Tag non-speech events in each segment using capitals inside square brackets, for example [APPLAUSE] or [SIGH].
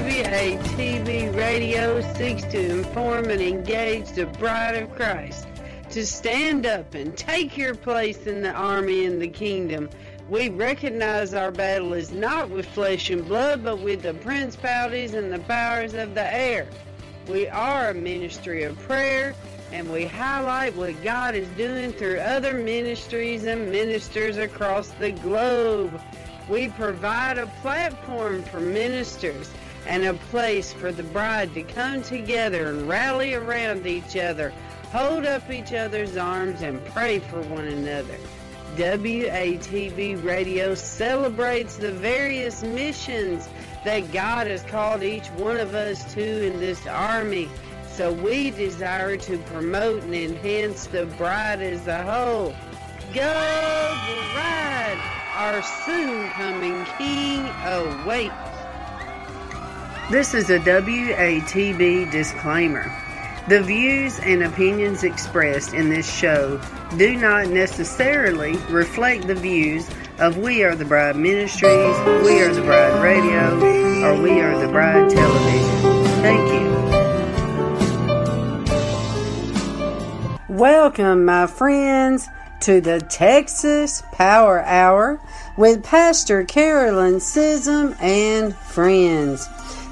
WATB Radio seeks to inform and engage the bride of Christ to stand up and take your place in the army and the kingdom. We recognize our battle is not with flesh and blood, but with the principalities and the powers of the air. We are a ministry of prayer, and we highlight what God is doing through other ministries and ministers across the globe. We provide a platform for ministers and a place for the bride to come together and rally around each other, hold up each other's arms, and pray for one another. WATB Radio celebrates the various missions that God has called each one of us to in this army. So we desire to promote and enhance the bride as a whole. Go bride! Our soon coming king awaits. This is a WATB disclaimer. The views and opinions expressed in this show do not necessarily reflect the views of We Are the Bride Ministries, We Are the Bride Radio, or We Are the Bride Television. Thank you. Welcome, my friends, to the Texas Power Hour with Pastor Carolyn Sissom and friends.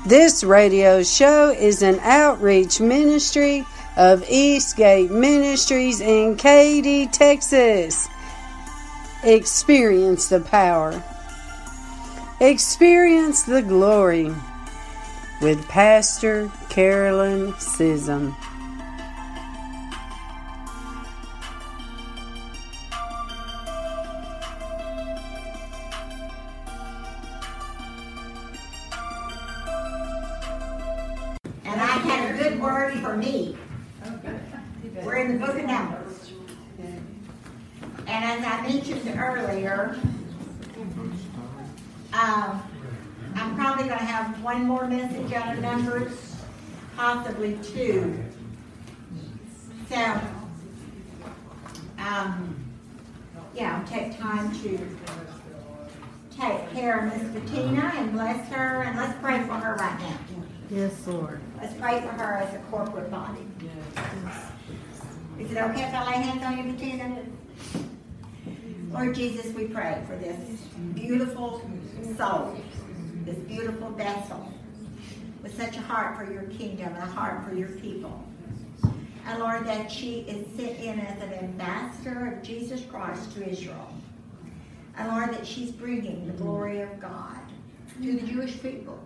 This radio show is an outreach ministry of Eastgate Ministries in Katy, Texas. Experience the power. Experience the glory with Pastor Carolyn Sissom. Me. We're in the book of Numbers. And as I mentioned earlier, um, I'm probably going to have one more message out of Numbers, possibly two. So, um, yeah, I'll take time to take care of Miss Bettina and bless her, and let's pray for her right now. Yes, Lord. Let's pray for her as a corporate body. Is it okay if I lay hands on you, Bettina? Lord Jesus, we pray for this beautiful soul, this beautiful vessel, with such a heart for your kingdom and a heart for your people. And Lord, that she is sent in as an ambassador of Jesus Christ to Israel. And Lord, that she's bringing the glory of God to the Jewish people.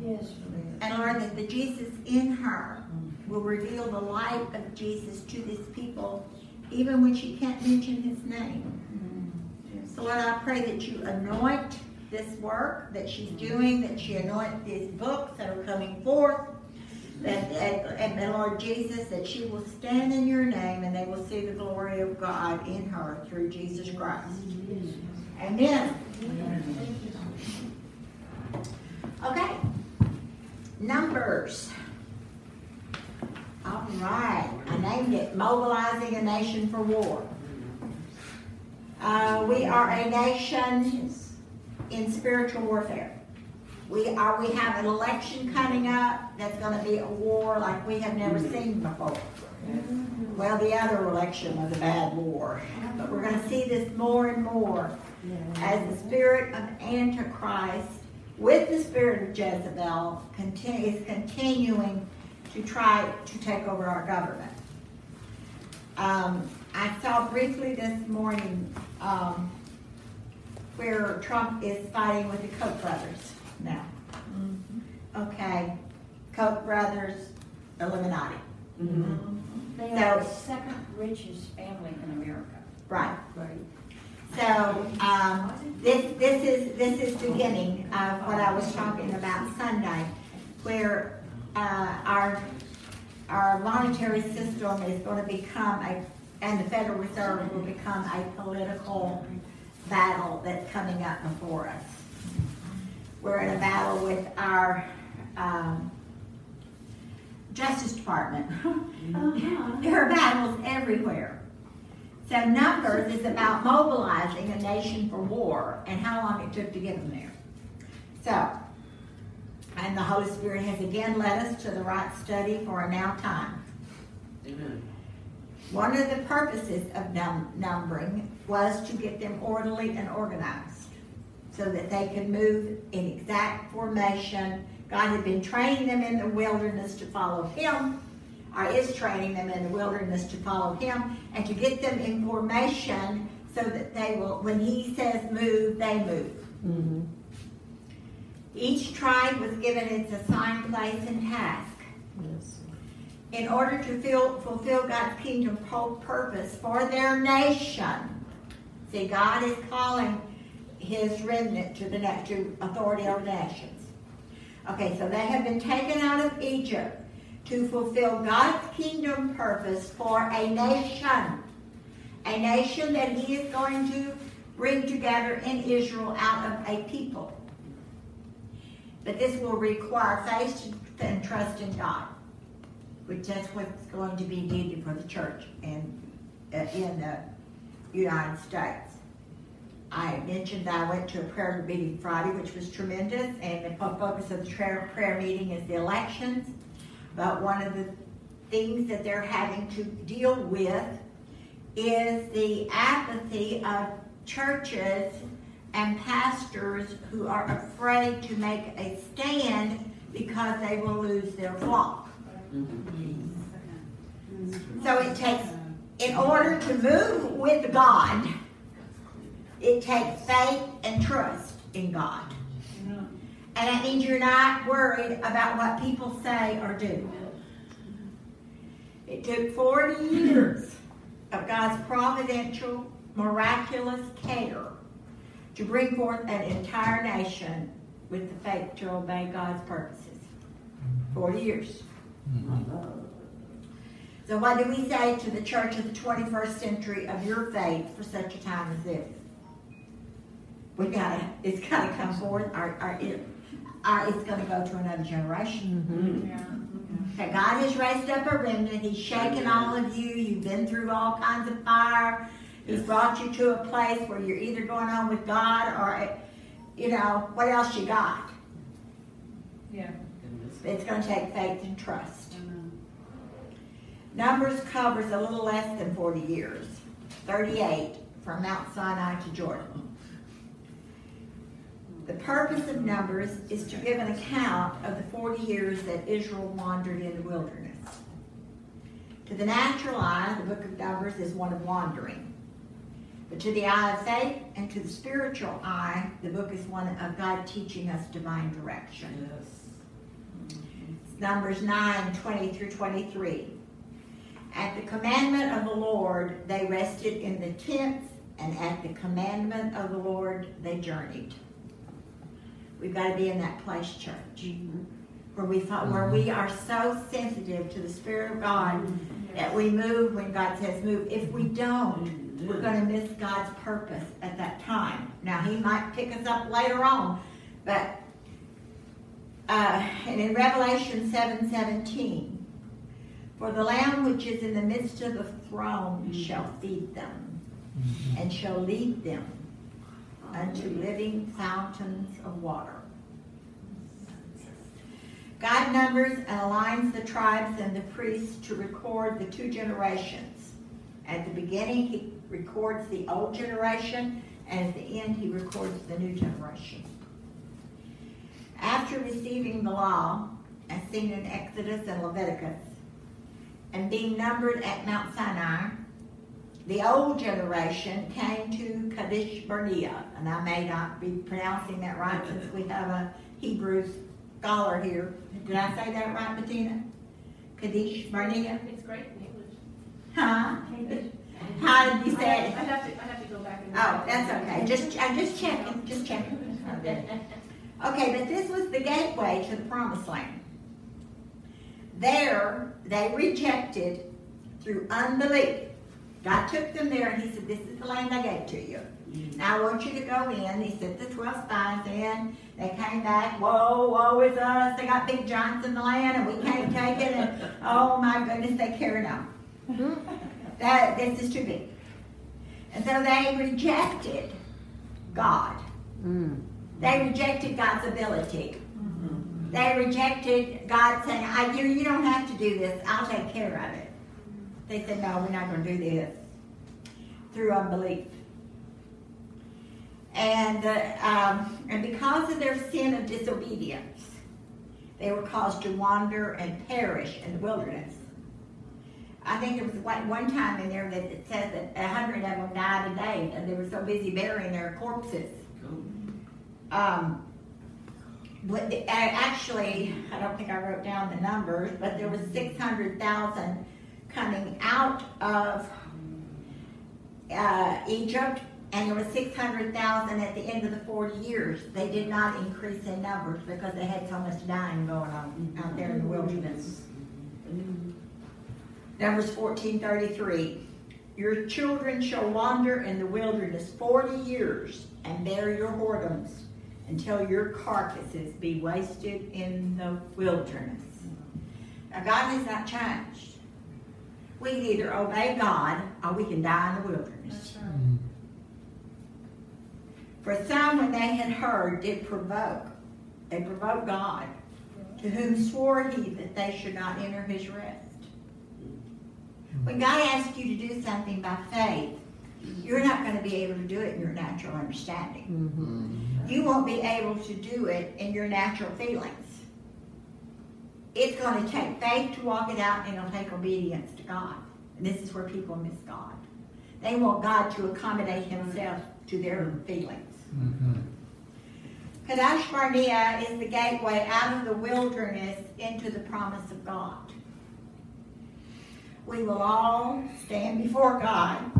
Yes. And Lord, that the Jesus in her will reveal the light of Jesus to this people, even when she can't mention his name. Mm-hmm. So Lord, I pray that you anoint this work that she's mm-hmm. doing, that she anoint these books that are coming forth, that, that and the Lord Jesus, that she will stand in your name and they will see the glory of God in her through Jesus Christ. Amen. Okay. Numbers. All right. I named it Mobilizing a Nation for War. Uh, we are a nation in spiritual warfare. We are. We have an election coming up that's going to be a war like we have never seen before. Well, the other election was a bad war, but we're going to see this more and more as the spirit of Antichrist with the spirit of Jezebel conti- is continuing to try to take over our government. Um, I saw briefly this morning um, where Trump is fighting with the Koch brothers now. Okay, Koch brothers, Illuminati. They are the second richest family in America. Right. Right. So um, this this is this is the beginning of what I was talking about Sunday, where uh, our our monetary system is going to become a and the Federal Reserve will become a political battle that's coming up before us. We're in a battle with our um, Justice Department. [LAUGHS] Uh-huh. There are battles everywhere. So Numbers is about mobilizing a nation for war and how long it took to get them there. So, and the Holy Spirit has again led us to the right study for a now time. Amen. One of the purposes of num- numbering was to get them orderly and organized so that they could move in exact formation. God had been training them in the wilderness to follow Him, is training them in the wilderness to follow Him, and to get them in formation so that they will, when He says move, they move. Mm-hmm. Each tribe was given its assigned place and task in order to feel, fulfill God's kingdom pu- purpose for their nation. See, God is calling His remnant to the to authority over nations. Okay, so they have been taken out of Egypt to fulfill God's kingdom purpose for a nation, a nation that He is going to bring together in Israel out of a people. But this will require faith and trust in God which that's what's going to be needed for the church and uh, in the United States. I mentioned that I went to a prayer meeting Friday, which was tremendous, and the focus of the prayer, prayer meeting is the elections. But one of the things that they're having to deal with is the apathy of churches and pastors who are afraid to make a stand because they will lose their flock. So it takes, in order to move with God, it takes faith and trust in God. And that means you're not worried about what people say or do. It took 40 years of God's providential, miraculous care to bring forth an entire nation with the faith to obey God's purposes. 40 years. So what do we say to the church of the 21st century of your faith for such a time as this? We gotta, it's gotta come forth, or, or it, or it's gonna go to another generation. Mm-hmm. Okay, God has raised up a remnant, He's shaken all of you, you've been through all kinds of fire. He's brought you to a place where you're either going on with God or, you know, what else you got? Yeah. It's gonna take faith and trust. Numbers covers a little less than 40 years, 38 from Mount Sinai to Jordan. The purpose of Numbers is to give an account of the 40 years that Israel wandered in the wilderness. To the natural eye, the book of Numbers is one of wandering. But to the eye of faith and to the spiritual eye, the book is one of God teaching us divine direction. Yes. Numbers 9, 20 through 23. At the commandment of the Lord, they rested in the tents, and at the commandment of the Lord, they journeyed. We've got to be in that place, church, where we fi- where mm-hmm. we are so sensitive to the Spirit of God mm-hmm. that we move when God says move. If we mm-hmm. don't, we're going to miss God's purpose at that time. Now, He might pick us up later on, but uh, and in Revelation 7 17, for the Lamb which is in the midst of the throne shall feed them and shall lead them unto living fountains of water. God numbers and aligns the tribes and the priests to record the two generations. At the beginning, he records the old generation, and at the end, he records the new generation. After receiving the law, as seen in Exodus and Leviticus, and being numbered at Mount Sinai, the old generation came to Kadesh Barnea, and I may not be pronouncing that right since we have a Hebrew scholar here. Did I say that right, Bettina? Kadesh Barnea? It's great in English. Huh? How did you say it? I have to, I have to go back and. Oh, that's okay. Just, I'm just checking, just checking. [LAUGHS] Okay, but this was the gateway to the promised land. There, they rejected through unbelief. God took them there and he said, This is the land I gave to you. Mm. Now I want you to go in. He sent the 12 spies in. They came back. Whoa, woe is us. They got big giants in the land and we can't take it. And [LAUGHS] oh my goodness, they carried on. Mm-hmm. That, this is too big. And so they rejected God. Mm. They rejected God's ability. Mm-hmm. They rejected God saying, I, you, you don't have to do this. I'll take care of it. They said, no, we're not going to do this. Through unbelief. And, uh, um, and because of their sin of disobedience, they were caused to wander and perish in the wilderness. I think there was one, one time in there that it says that a hundred of them died a day, and they were so busy burying their corpses. Um, but the- actually, I don't think I wrote down the numbers, but there was six hundred thousand coming out of uh, Egypt, and there was six hundred thousand at the end of the forty years. They did not increase in numbers because they had so much dying going on out there in the wilderness. Numbers fourteen thirty-three. Your children shall wander in the wilderness forty years and bear your whoredoms until your carcasses be wasted in the wilderness. Now God has not changed. We can either obey God or we can die in the wilderness. Mm-hmm. For some, when they had heard, did provoke. They provoked God, to whom swore he that they should not enter his rest. Mm-hmm. When God asks you to do something by faith, you're not going to be able to do it in your natural understanding. Mm-hmm. You won't be able to do it in your natural feelings. It's going to take faith to walk it out, and it'll take obedience to God. And this is where people miss God. They want God to accommodate Himself to their mm-hmm. feelings. Mm-hmm. Kadesh Barnea is the gateway out of the wilderness into the promise of God. We will all stand before God,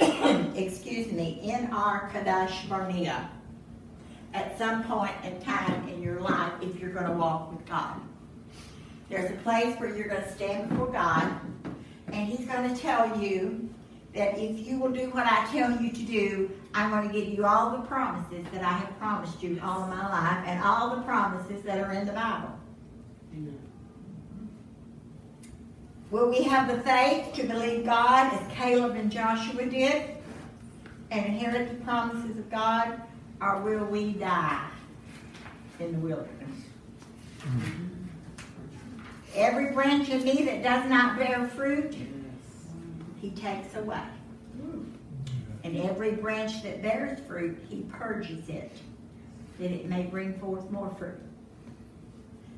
[COUGHS] excuse me, in our Kadesh Barnea at some point in time in your life if you're going to walk with God. There's a place where you're going to stand before God, and He's going to tell you that if you will do what I tell you to do, I'm going to give you all the promises that I have promised you all of my life, and all the promises that are in the Bible. Will we have the faith to believe God as Caleb and Joshua did and inherit the promises of God, or will we die in the wilderness? Mm-hmm. Every branch in me that does not bear fruit, he takes away. And every branch that bears fruit, he purges it, that it may bring forth more fruit.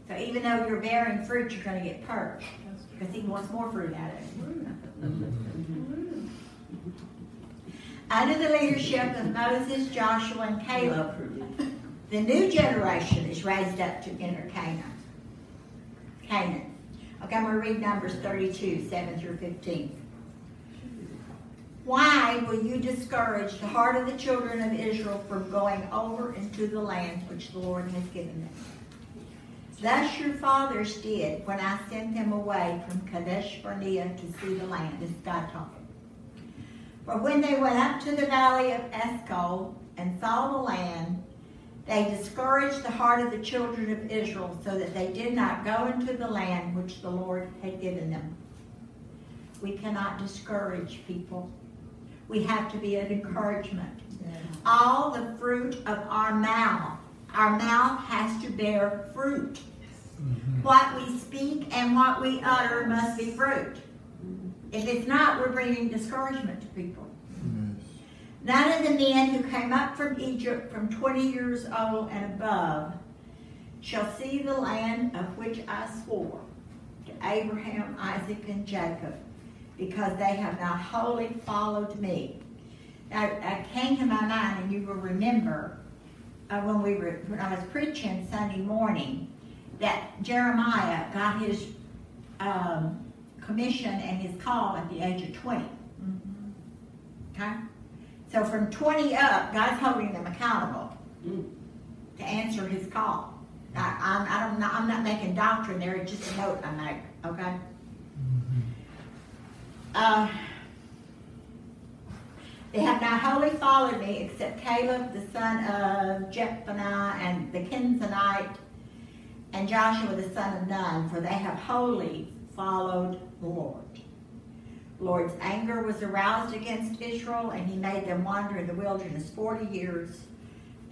So even though you're bearing fruit, you're going to get purged because he wants more fruit out of it. Under the leadership of Moses, Joshua, and Caleb, the new generation is raised up to enter Canaan. Okay, I'm going to read Numbers 32, 7 through 15. Why will you discourage the heart of the children of Israel from going over into the land which the Lord has given them? Thus your fathers did when I sent them away from Kadesh Barnea to see the land. This is God talking. For when they went up to the valley of Eshcol and saw the land, they discouraged the heart of the children of Israel so that they did not go into the land which the Lord had given them. We cannot discourage people. We have to be an encouragement. All the fruit of our mouth, our mouth has to bear fruit. Mm-hmm. What we speak and what we utter must be fruit. If it's not, we're bringing discouragement to people. None of the men who came up from Egypt from 20 years old and above shall see the land of which I swore to Abraham, Isaac, and Jacob, because they have not wholly followed me. Now, it came to my mind, and you will remember uh, when we were when I was preaching Sunday morning that Jeremiah got his um, commission and his call at the age of 20. Okay? So from 20 up, God's holding them accountable to answer his call. I, I'm, I don't, I'm not making doctrine there, it's just a note I make, okay? Uh, They have not wholly followed me, except Caleb the son of Jephunneh and the Kenizzite, and Joshua the son of Nun, for they have wholly followed the Lord. Lord's anger was aroused against Israel, and he made them wander in the wilderness forty years,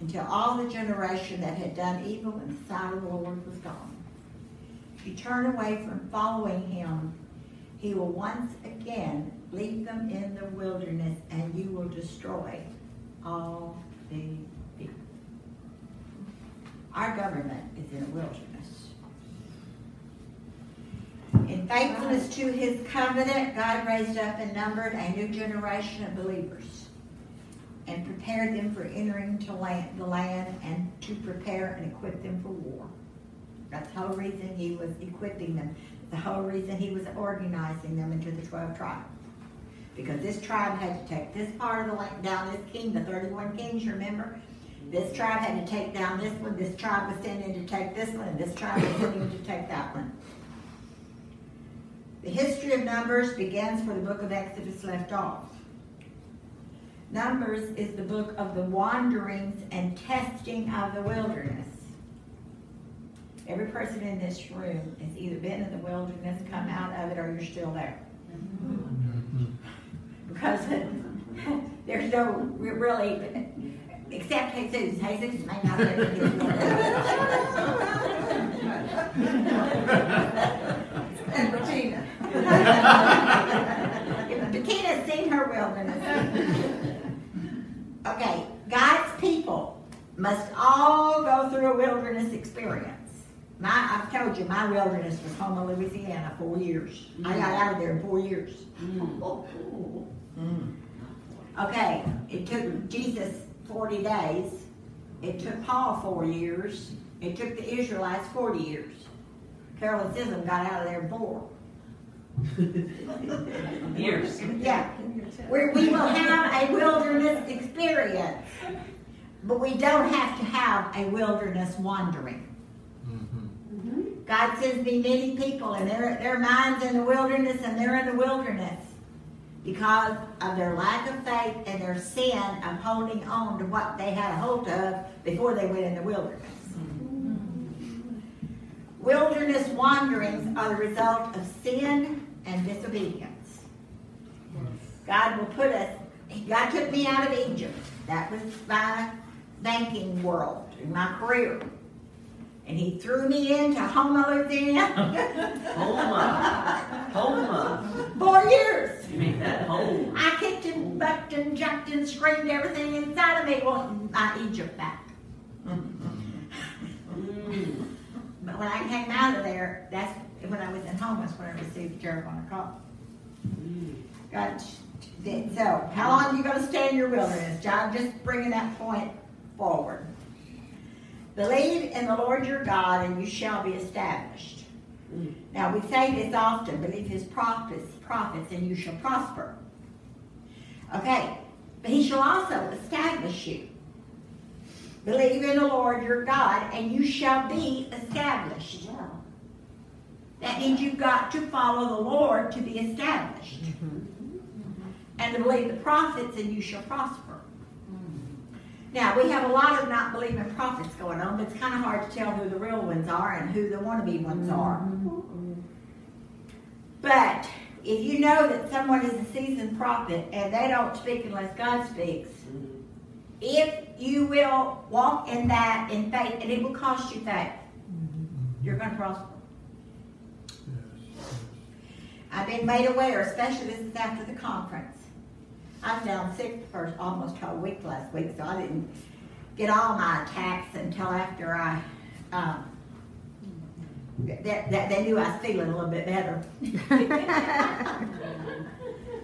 until all the generation that had done evil in the sight of the Lord was gone. If you turn away from following him, he will once again leave them in the wilderness, and you will destroy all the people. Our government is in a wilderness. In faithfulness to his covenant, God raised up and numbered a new generation of believers and prepared them for entering to land, the land and to prepare and equip them for war. That's the whole reason he was equipping them. The whole reason he was organizing them into the 12 tribes. Because this tribe had to take this part of the land down, this king, the 31 kings, remember? This tribe had to take down this one, this tribe was sent in to take this one, and this tribe was sent in to take that one. The history of Numbers begins where the book of Exodus left off. Numbers is the book of the wanderings and testing of the wilderness. Every person in this room has either been in the wilderness, come out of it, or you're still there. Mm-hmm. Because [LAUGHS] there's no really, except Jesus. Jesus may not in And Bettina. Bettina's seen her wilderness. Okay, God's people must all go through a wilderness experience. My, I've told you, my wilderness was home in Louisiana, four years. I got out of there in four years. Mm. Okay, it took Jesus 40 days. It took Paul four years. It took the Israelites 40 years. Carol Sissom got out of there four. [LAUGHS] Years. Yeah, where we will have a wilderness experience, but we don't have to have a wilderness wandering. Mm-hmm. God sends me many people, and their their minds in the wilderness, and they're in the wilderness because of their lack of faith and their sin of holding on to what they had a hold of before they went in the wilderness. Wilderness wanderings are the result of sin and disobedience. God will put us, God took me out of Egypt. That was my banking world, in my career. And he threw me into Houma, Louisiana. Homa. Homa. [LAUGHS] Four years. You make that home. I kicked and bucked and jumped and screamed everything inside of me wanting my Egypt back. Mm. But when I came out of there, that's when I was in home, that's when I received the Jeroboam call. Mm. God. So, how long are you going to stay in your wilderness? John, just bringing that point forward. Believe in the Lord your God, and you shall be established. Mm. Now, we say this often believe his prophets, prophets, and you shall prosper. Okay, but he shall also establish you. Believe in the Lord your God, and you shall be established. That means you've got to follow the Lord to be established. And to believe the prophets, and you shall prosper. Now, we have a lot of not believing prophets going on, but it's kind of hard to tell who the real ones are and who the wannabe ones are. But if you know that someone is a seasoned prophet and they don't speak unless God speaks, if you will walk in that in faith, and it will cost you faith, you're going to prosper. I've been made aware, especially this is after the conference. I down sick for almost a whole week last week, so I didn't get all my attacks until after I, um, that, that they knew I was feeling a little bit better. [LAUGHS]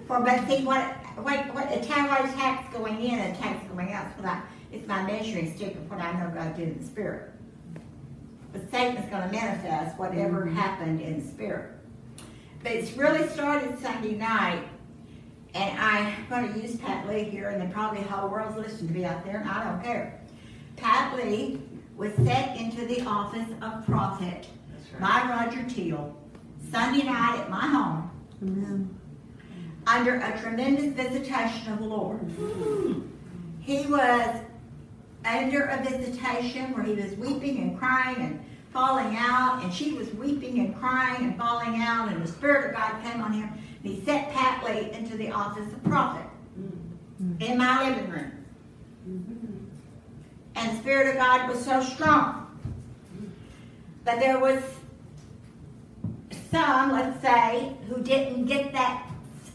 For, but see, what, what, what, attack, what attacks going in and attacks going out, it's, I, it's my measuring stick of what I know God did in the spirit. But Satan's gonna manifest whatever happened in the spirit. But it's really started Sunday night, and I'm going to use Pat Lee here, and then probably the whole world's listening to me out there, and I don't care. Pat Lee was set into the office of prophet right. by Roger Teal Sunday night at my home. under a tremendous visitation of the Lord. He was under a visitation where he was weeping and crying and falling out, and she was weeping and crying and falling out, and the Spirit of God came on him, and he sent Pat Lee into the office of prophet mm-hmm. in my living room. And the Spirit of God was so strong. But there was some, let's say, who didn't get that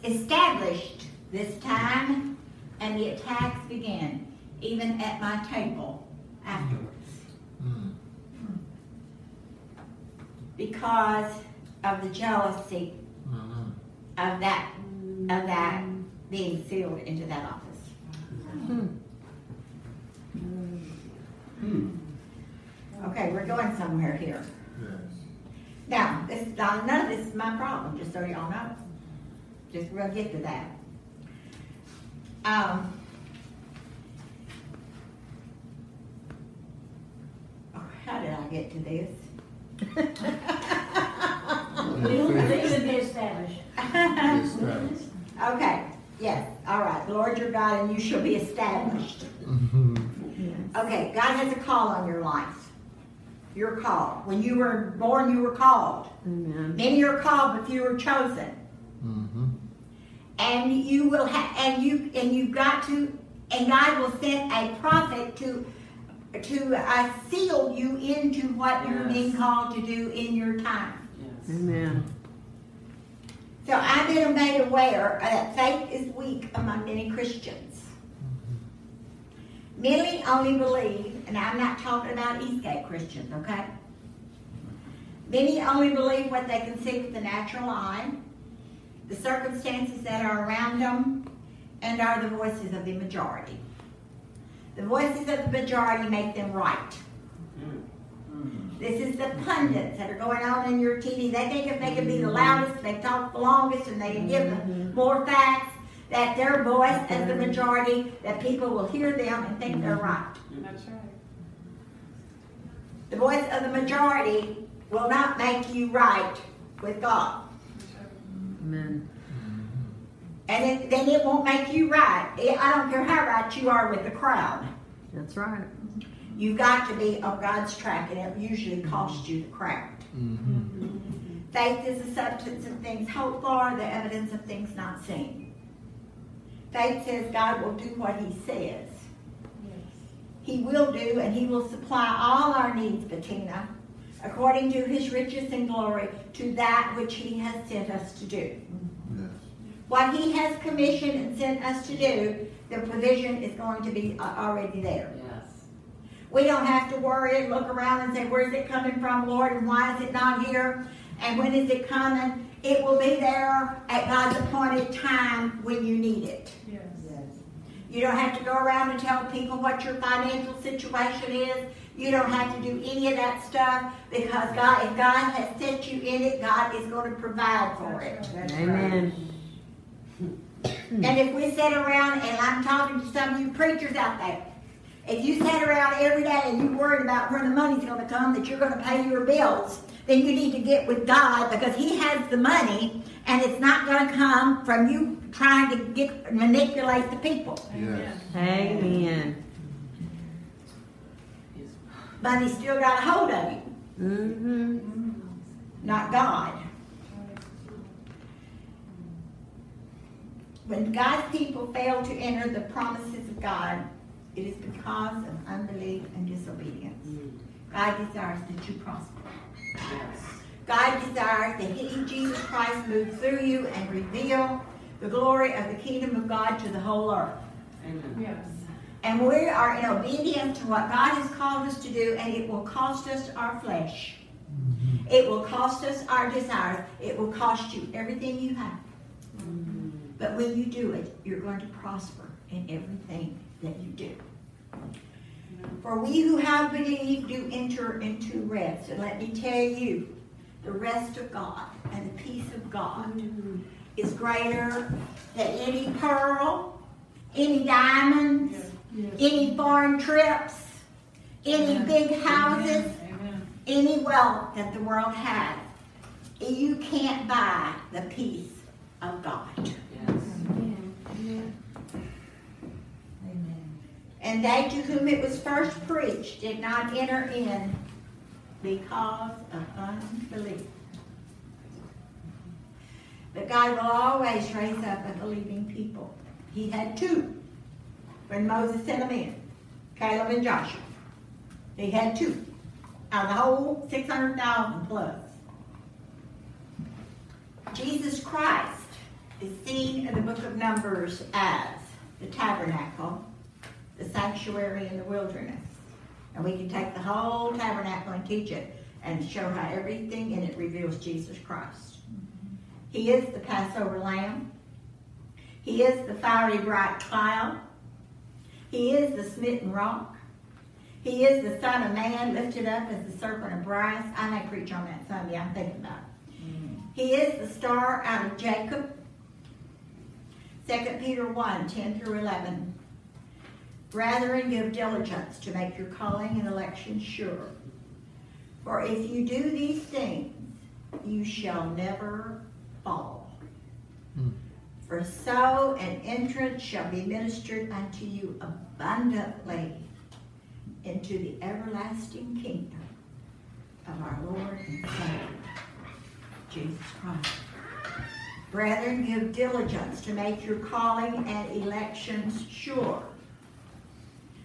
established this time, and the attacks began, even at my table afterwards. Mm-hmm. Because of the jealousy of that of that being sealed into that office. Okay, we're going somewhere here. Now, this now, none of this is my problem, just so y'all know. Just we'll get to that. Um, oh, how did I get to this? [LAUGHS] [LAUGHS] [LAUGHS] They should be established. Okay, yes, all right. The Lord your God, and you shall be established. Okay, God has a call on your life. Your call. When you were born, you were called. Amen. Many are called, but few are chosen. And you will have, and you, and you've got to, and God will send a prophet to, to uh, seal you into what you're being called to do in your time. Yes. Amen. So I've been made aware that faith is weak among many Christians. Many only believe, and I'm not talking about Eastgate Christians, okay? Many only believe what they can see with the natural eye, the circumstances that are around them, and are the voices of the majority. The voices of the majority make them right. This is the pundits that are going on in your TV. They think if they can be the mm-hmm. loudest, they talk the longest, and they can give the mm-hmm. more facts, that their voice as the mm-hmm. majority, that people will hear them and think they're right. That's right. The voice of the majority will not make you right with God. Amen. And it, then it won't make you right. I don't care how right you are with the crowd. That's right. You've got to be on God's track, and it usually costs you the crowd. Faith is the substance of things hoped for, the evidence of things not seen. Faith says God will do what He says. He will do, and He will supply all our needs, Bettina, according to His riches and glory, to that which He has sent us to do. What He has commissioned and sent us to do, the provision is going to be uh, already there. Yes. We don't have to worry and look around and say, where's it coming from, Lord, and why is it not here? And when is it coming? It will be there at God's appointed time when you need it. Yes. You don't have to go around and tell people what your financial situation is. You don't have to do any of that stuff because God, if God has set you in it, God is going to provide for it. Amen. And if we sit around, and I'm talking to some of you preachers out there, if you sit around every day and you're worried about where the money's going to come, that you're going to pay your bills, then you need to get with God because He has the money, and it's not going to come from you trying to get manipulate the people. Amen. Amen. Money's still got a hold of you, Mm-hmm. not God. When God's people fail to enter the promises of God, it is because of unbelief and disobedience. Mm. God desires that you prosper. Yes. God desires that He, Jesus Christ, move through you and reveal the glory of the kingdom of God to the whole earth. Amen. Yes. And we are in obedience to what God has called us to do, and it will cost us our flesh. Mm-hmm. It will cost us our desires. It will cost you everything you have. Mm-hmm. But when you do it, you're going to prosper in everything that you do. For we who have believed do enter into rest. And let me tell you, the rest of God and the peace of God is greater than any pearl, any diamonds, Yes. any foreign trips, any Amen. big houses, Amen. any wealth that the world has. You can't buy the peace of God. Yes. Amen. And they to whom it was first preached did not enter in because of unbelief. But God will always raise up a believing people. He had two when Moses sent them in, Caleb and Joshua. He had two out of the whole 600,000 plus. Jesus Christ is seen in the book of Numbers as the tabernacle, the sanctuary in the wilderness. And we can take the whole tabernacle and teach it and show how everything in it reveals Jesus Christ. He is the Passover lamb. He is the fiery bright cloud. He is the smitten rock. He is the Son of Man lifted up as the serpent of brass. I may preach on that Sunday. I'm thinking about it. He is the star out of Jacob. 2 Peter 1 10 through 11. Brethren, give diligence to make your calling and election sure. For if you do these things, you shall never fall. Hmm. For so an entrance shall be ministered unto you abundantly into the everlasting kingdom of our Lord and Savior, Jesus Christ. Brethren, give diligence to make your calling and elections sure.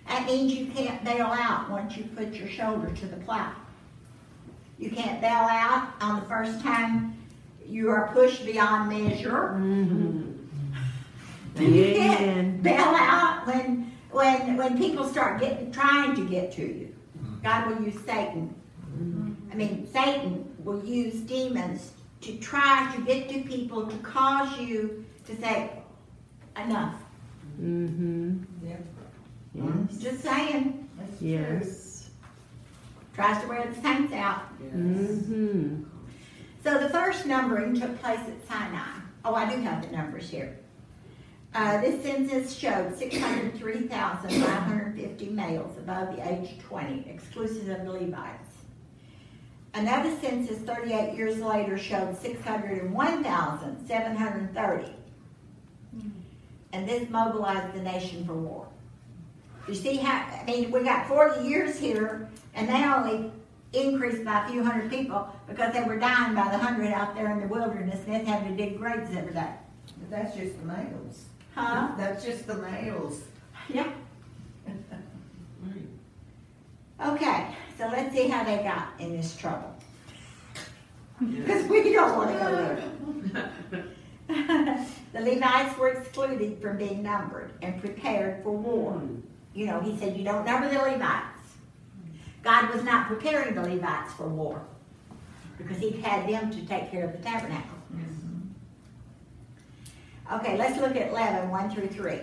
That means you can't bail out once you put your shoulder to the plow. You can't bail out on the first time you are pushed beyond measure. You can't bail out when when when people start getting trying to get to you. God will use Satan. I mean, Satan will use demons to try to get to people to cause you to say, enough. Mm-hmm. Yes. Just saying. Yes. Tries to wear the saints out. Mm-hmm. So the first numbering took place at Sinai. Oh, I do have the numbers here. Uh, this census showed 603,550 males above the age of 20, exclusive of the Levites. Another census 38 years later showed 601,730. And this mobilized the nation for war. You see how, I mean, we got 40 years here, and they only increased by a few hundred people because they were dying by the hundred out there in the wilderness and they had to dig graves every day. But that's just the males. Huh? That's just the males. Yeah. [LAUGHS] Okay, so let's see how they got in this trouble. Because [LAUGHS] we don't want to go there. [LAUGHS] the Levites were excluded from being numbered and prepared for war. Hmm. You know, he said, You don't number the Levites. God was not preparing the Levites for war because he had them to take care of the tabernacle. Mm-hmm. Okay, let's look at 11, 1 through 3.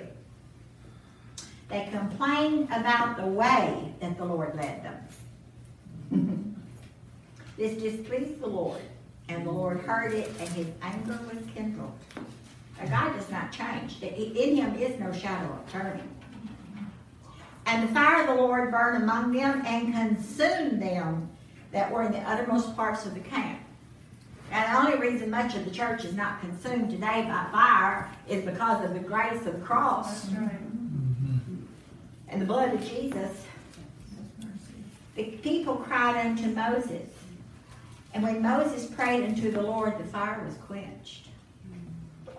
They complained about the way that the Lord led them. [LAUGHS] this displeased the Lord, and the Lord heard it, and his anger was kindled. Now, God does not change. In him is no shadow of turning. And the fire of the Lord burned among them and consumed them that were in the uttermost parts of the camp. And the only reason much of the church is not consumed today by fire is because of the grace of the cross That's right. Mm-hmm. and the blood of Jesus. The people cried unto Moses. And when Moses prayed unto the Lord, the fire was quenched.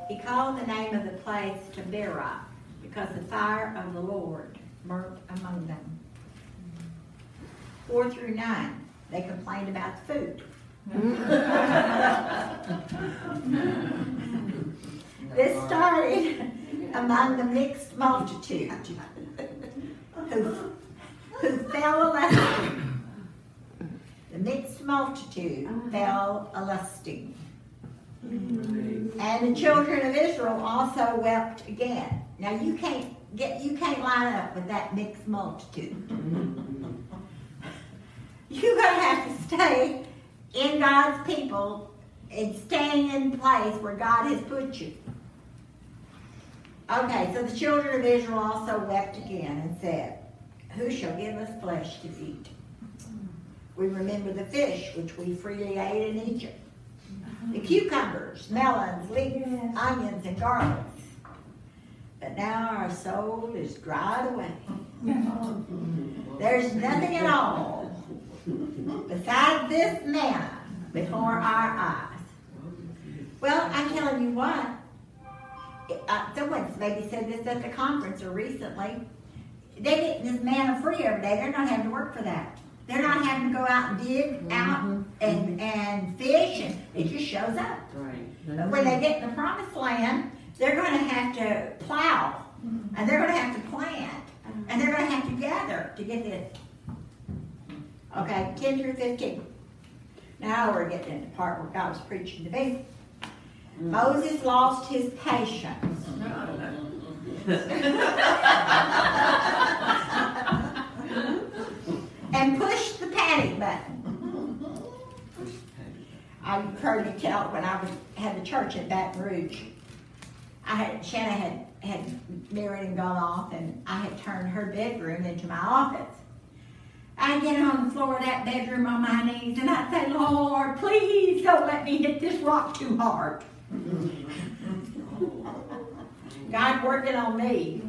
He called the name of the place Taberah, because the fire of the Lord burnt among them. Four through nine, they complained about the food. This started among the mixed multitude who, who fell a lusting. The mixed multitude fell a lusting. And the children of Israel also wept again. Now you can't get you can't line up with that mixed multitude. You're gonna have to stay in God's people and staying in place where God has put you. Okay, so the children of Israel also wept again and said, Who shall give us flesh to eat? We remember the fish which we freely ate in Egypt, the cucumbers, melons, leeks, onions, and garlics. But now our soul is dried away. [LAUGHS] There's nothing at all besides this man before our eyes. Well, I'm telling you what, uh, someone's maybe said this at the conference or recently. They get this manna free every day. They're not having to work for that. They're not having to go out and dig out and, and fish, and it just shows up. Right. But when they get in the promised land, they're going to have to plow, and they're going to have to plant, and they're going to have to gather to get this. Okay, 10 through 15. Now we're getting into the part where God was preaching to me. Mm. Moses lost his patience. [LAUGHS] [LAUGHS] and pushed the panic button. Mm-hmm. I heard you tell when I was had the church at Baton Rouge. I had Shanna had had married and gone off, and I had turned her bedroom into my office. I get on the floor of that bedroom on my knees, and I say, "Lord, please don't let me hit this rock too hard." God working on me.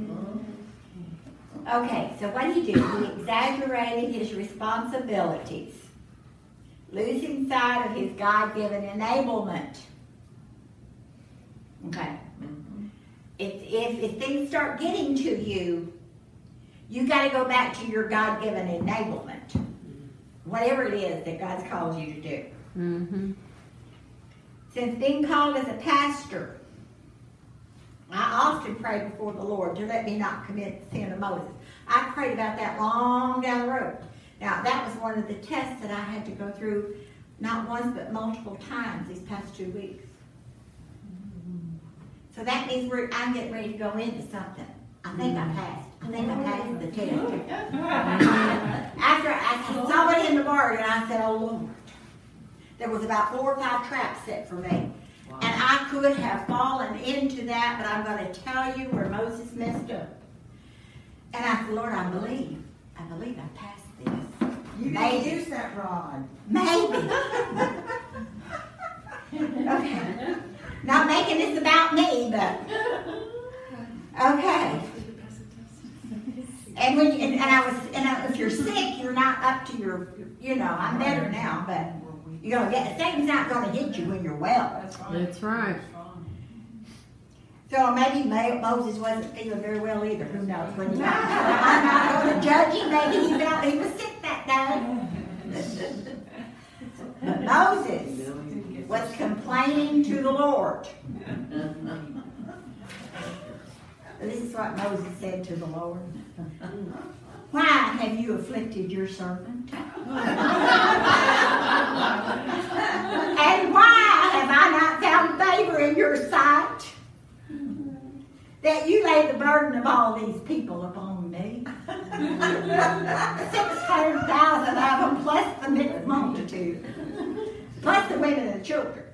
Okay, so what did he do? He exaggerated his responsibilities, losing sight of his God given enablement. Okay. If, if, if things start getting to you, you got to go back to your God given enablement. Whatever it is that God's called you to do. Mm-hmm. Since being called as a pastor, I often pray before the Lord to let me not commit the sin of Moses. I prayed about that long down the road. Now, that was one of the tests that I had to go through, not once, but multiple times these past two weeks. So that means we're, I'm getting ready to go into something. I think I passed. I think I passed the test. After I saw it in the word, and I said, "Oh Lord," there was about four or five traps set for me. And I could have fallen into that, but I'm going to tell you where Moses messed up. And I said, Lord, I believe. I believe I passed this. You Maybe. didn't use that rod. Maybe. [LAUGHS] okay. Not making this about me, but okay. And when you, and, and I was and I, if you're sick, you're not up to your you know I'm better now, but you're gonna get Satan's not gonna hit you when you're well. That's right. So maybe Mo- Moses wasn't feeling very well either. Who knows? When you I'm not going to judge him. Maybe he felt he was sick that day. But Moses was complaining to the Lord. This is what Moses said to the Lord. Why have you afflicted your servant? and why have I not found favor in your sight? That you lay the burden of all these people upon me. Six hundred thousand of them, plus the mixed multitude, plus the women and the children.